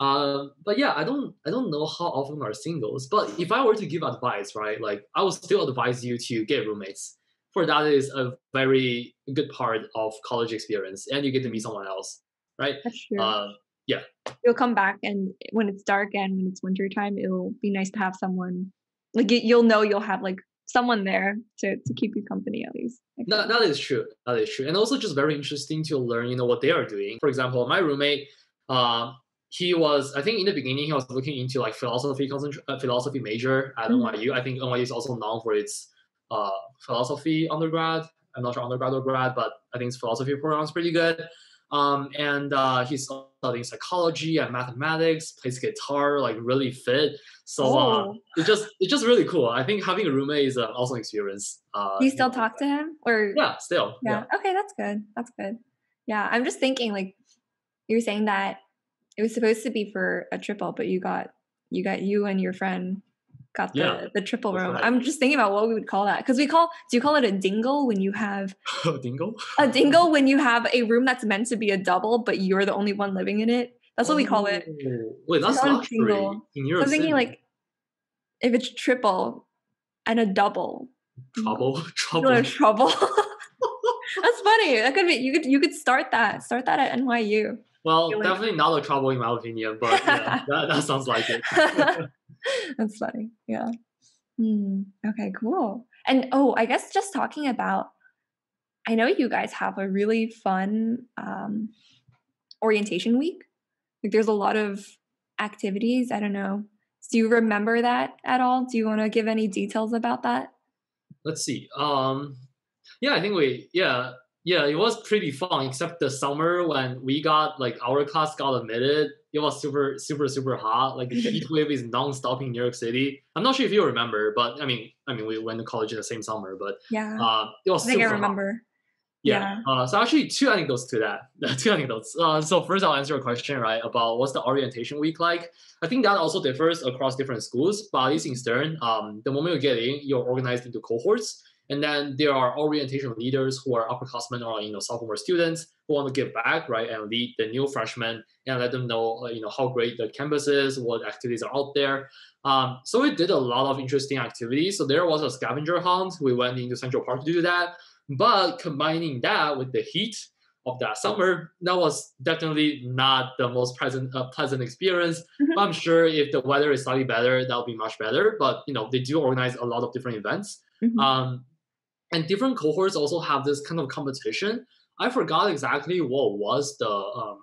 Um, but yeah, I don't I don't know how often are singles. But if I were to give advice, right, like I would still advise you to get roommates for that is a very good part of college experience and you get to meet someone else right? That's true. Uh, yeah. You'll come back and when it's dark and when it's winter time it'll be nice to have someone like you'll know you'll have like someone there to, to keep you company at least that, that is true. That is true. And also just very interesting to learn you know what they are doing. For example my roommate uh, he was i think in the beginning he was looking into like philosophy uh, philosophy major at mm-hmm. nyu i think nyu is also known for its uh, philosophy undergrad. I'm not sure undergrad or grad, but I think his philosophy program is pretty good. Um, and uh, he's studying psychology and mathematics, plays guitar, like really fit. So uh, oh. uh, it's just it's just really cool. I think having a roommate is an awesome experience. Uh, you still talk to him, or yeah, still. Yeah. yeah. Okay, that's good. That's good. Yeah, I'm just thinking like you're saying that it was supposed to be for a triple, but you got you got you and your friend got the, yeah, the triple room. Right. I'm just thinking about what we would call that. Because we call do you call it a dingle when you have a dingle? a dingle when you have a room that's meant to be a double, but you're the only one living in it. That's what we call it. Oh, wait, that's not dingle. In I'm thinking like if it's triple and a double. Trouble. Trouble. trouble. that's funny. That could be you could you could start that. Start that at NYU. Well, definitely not a trouble in my opinion, but yeah, that, that sounds like it. That's funny. Yeah. Mm, okay, cool. And oh, I guess just talking about, I know you guys have a really fun um, orientation week. Like there's a lot of activities. I don't know. Do you remember that at all? Do you want to give any details about that? Let's see. Um, yeah, I think we, yeah, yeah, it was pretty fun, except the summer when we got like our class got admitted, it was super, super, super hot. Like the heat wave is non-stop in New York City. I'm not sure if you remember, but I mean, I mean, we went to college in the same summer, but yeah, uh, it was I think I remember. Hot. Yeah. yeah. Uh, so actually, two anecdotes to that. two anecdotes. Uh, so first, I'll answer a question right about what's the orientation week like. I think that also differs across different schools, but at least in Stern, um, the moment you get in, you're organized into cohorts. And then there are orientation leaders who are upperclassmen or you know sophomore students who want to give back, right, and lead the new freshmen and let them know uh, you know how great the campus is, what activities are out there. Um, so we did a lot of interesting activities. So there was a scavenger hunt. We went into Central Park to do that. But combining that with the heat of that summer, that was definitely not the most pleasant uh, pleasant experience. Mm-hmm. I'm sure if the weather is slightly better, that'll be much better. But you know they do organize a lot of different events. Mm-hmm. Um, and different cohorts also have this kind of competition. I forgot exactly what was the um,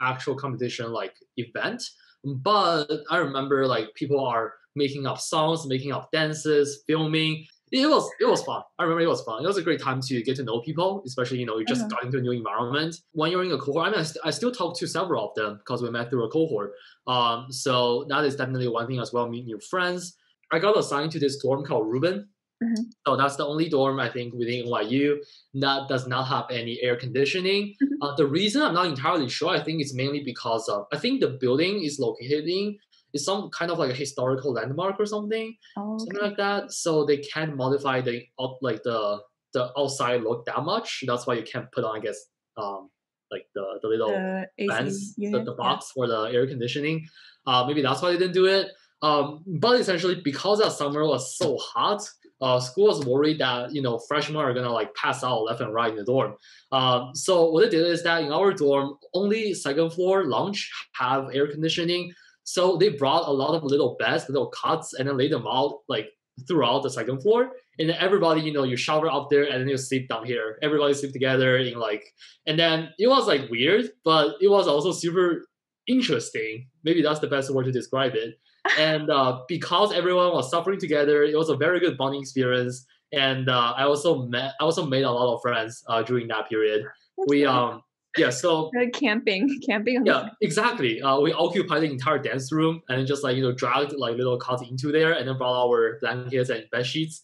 actual competition like event, but I remember like people are making up songs, making up dances, filming. It was it was fun. I remember it was fun. It was a great time to get to know people, especially you know you just uh-huh. got into a new environment. When you're in a cohort, I mean, I, st- I still talk to several of them because we met through a cohort. Um, so that is definitely one thing as well. Meet new friends. I got assigned to this dorm called Rubin Mm-hmm. So that's the only dorm I think within NYU that does not have any air conditioning. Mm-hmm. Uh, the reason I'm not entirely sure, I think it's mainly because of I think the building is located in is some kind of like a historical landmark or something, oh, okay. something like that. So they can't modify the like the the outside look that much. That's why you can't put on I guess um like the the little the fence, the, the box yeah. for the air conditioning. Uh, maybe that's why they didn't do it. Um, but essentially, because that summer was so hot, uh, school was worried that you know freshmen are gonna like pass out left and right in the dorm. Um, so what they did is that in our dorm, only second floor lounge have air conditioning. So they brought a lot of little beds, little cots, and then laid them out like throughout the second floor. And then everybody, you know, you shower up there and then you sleep down here. Everybody sleep together in like, and then it was like weird, but it was also super interesting. Maybe that's the best word to describe it and uh, because everyone was suffering together, it was a very good bonding experience. And uh, I also met, I also made a lot of friends uh, during that period. We um yeah so good camping camping yeah exactly. Uh, we occupied the entire dance room and just like you know dragged like little cots into there and then brought our blankets and bed sheets.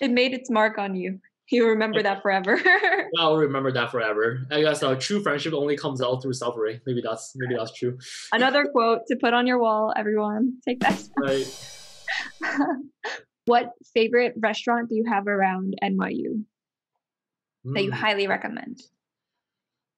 It made its mark on you you remember that forever. I'll remember that forever. I guess uh, true friendship only comes out through suffering. Maybe that's maybe that's true. Another quote to put on your wall, everyone. Take that. Right. what favorite restaurant do you have around NYU mm. that you hmm. highly recommend?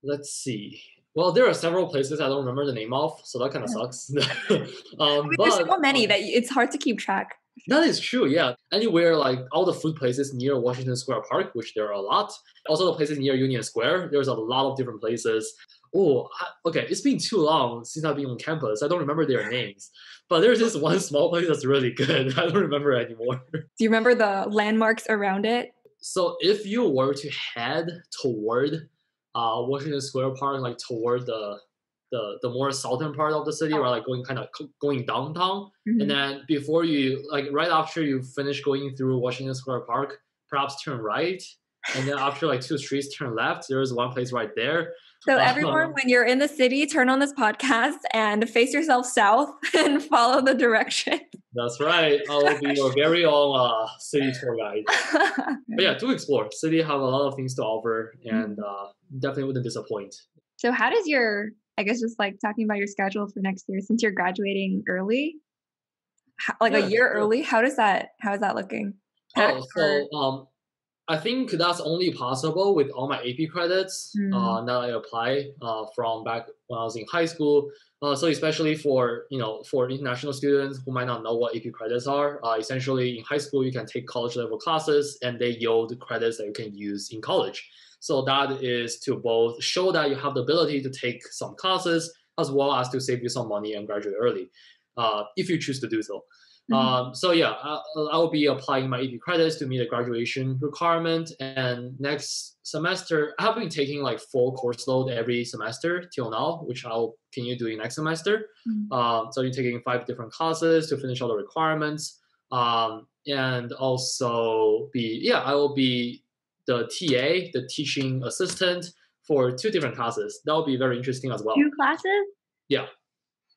Let's see. Well, there are several places I don't remember the name of, so that kind of sucks. um, I mean, but, there's so many um, that it's hard to keep track. That is true, yeah. Anywhere like all the food places near Washington Square Park, which there are a lot. Also the places near Union Square, there's a lot of different places. Oh, okay, it's been too long since I've been on campus. I don't remember their names. But there's this one small place that's really good. I don't remember anymore. Do you remember the landmarks around it? So if you were to head toward uh, Washington Square Park, like toward the the the more southern part of the city, oh. or like going kind of going downtown, mm-hmm. and then before you like right after you finish going through Washington Square Park, perhaps turn right, and then after like two streets turn left. There is one place right there. So everyone, when you're in the city, turn on this podcast and face yourself south and follow the direction. That's right. I will be your very own uh, city tour guide. but yeah, do explore. City have a lot of things to offer, and uh, definitely wouldn't disappoint. So, how does your I guess just like talking about your schedule for next year since you're graduating early, how, like yeah, a year early. How does that? How is that looking? Oh, so um, I think that's only possible with all my AP credits mm. uh, that I apply uh, from back when I was in high school. Uh, so especially for you know for international students who might not know what AP credits are, uh, essentially in high school you can take college level classes and they yield credits that you can use in college. So that is to both show that you have the ability to take some classes as well as to save you some money and graduate early, uh, if you choose to do so. Mm-hmm. Um, so yeah, I, I, will be applying my AP credits to meet the graduation requirement. And next semester, I have been taking like full course load every semester till now, which I'll continue doing next semester. Mm-hmm. Um, so you're taking five different classes to finish all the requirements. Um, and also be yeah, I will be the TA, the teaching assistant, for two different classes. That will be very interesting as well. Two classes? Yeah.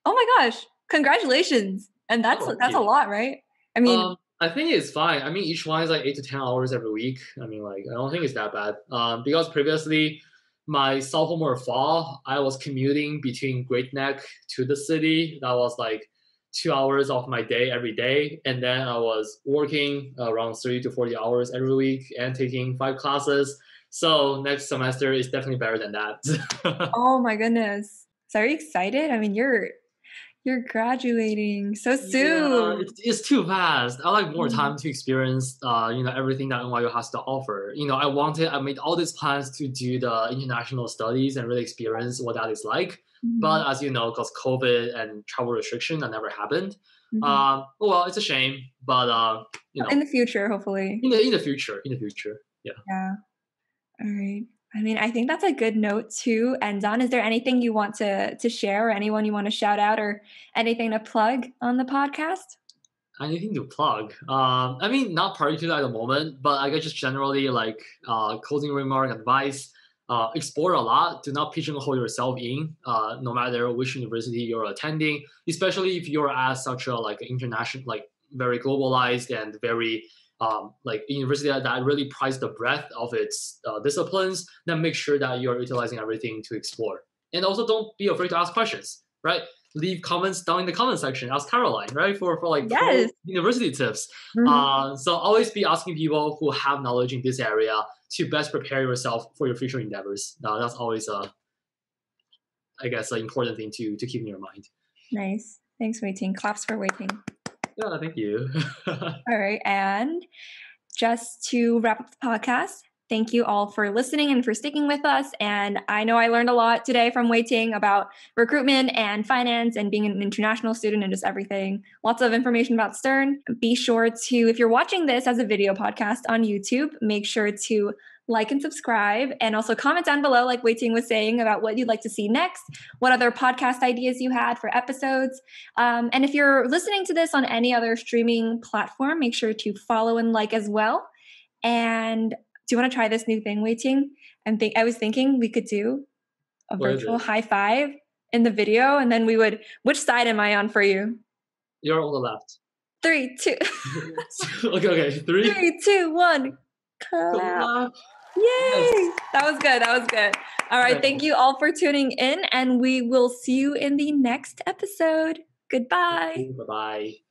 Oh my gosh! Congratulations! And that's oh, that's yeah. a lot, right? I mean, um, I think it's fine. I mean, each one is like eight to ten hours every week. I mean, like I don't think it's that bad. Um, because previously, my sophomore fall, I was commuting between Great Neck to the city. That was like two hours of my day every day. And then I was working around 30 to 40 hours every week and taking five classes. So next semester is definitely better than that. oh my goodness. So are you excited? I mean, you're you're graduating so soon. Yeah, it's, it's, too fast. I like more mm. time to experience, uh, you know, everything that NYU has to offer. You know, I wanted, I made all these plans to do the international studies and really experience what that is like. Mm-hmm. But as you know, because COVID and travel restriction, that never happened. Mm-hmm. Um, well, it's a shame, but uh, you know, in the future, hopefully. In the in the future, in the future, yeah. Yeah. All right. I mean, I think that's a good note to end on. Is there anything you want to to share, or anyone you want to shout out, or anything to plug on the podcast? Anything to plug? Um, I mean, not particularly at the moment, but I guess just generally like uh, closing remark advice uh, explore a lot. Do not pigeonhole yourself in, uh, no matter which university you're attending. Especially if you're at such a like international, like very globalized and very um, like university that, that really prize the breadth of its uh, disciplines, then make sure that you're utilizing everything to explore. And also don't be afraid to ask questions, right? Leave comments down in the comment section. Ask Caroline, right? For, for like yes. university tips. Mm-hmm. Uh, so always be asking people who have knowledge in this area to best prepare yourself for your future endeavors. Now that's always a, I guess, an important thing to to keep in your mind. Nice. Thanks, Wei Ting. Claps for Wei Ting. Yeah, thank you. all right. And just to wrap up the podcast, thank you all for listening and for sticking with us. And I know I learned a lot today from Wei Ting about recruitment and finance and being an international student and just everything. Lots of information about Stern. Be sure to, if you're watching this as a video podcast on YouTube, make sure to like and subscribe, and also comment down below, like Wei Ting was saying, about what you'd like to see next, what other podcast ideas you had for episodes. Um, and if you're listening to this on any other streaming platform, make sure to follow and like as well. And do you want to try this new thing, Wei Ting? And think I was thinking we could do a what virtual high five in the video, and then we would. Which side am I on for you? You're on the left. Three, two. okay, okay. Three. Three, two, one. Clap. Yay! Yes. That was good. That was good. All right. Thank you all for tuning in, and we will see you in the next episode. Goodbye. Bye bye.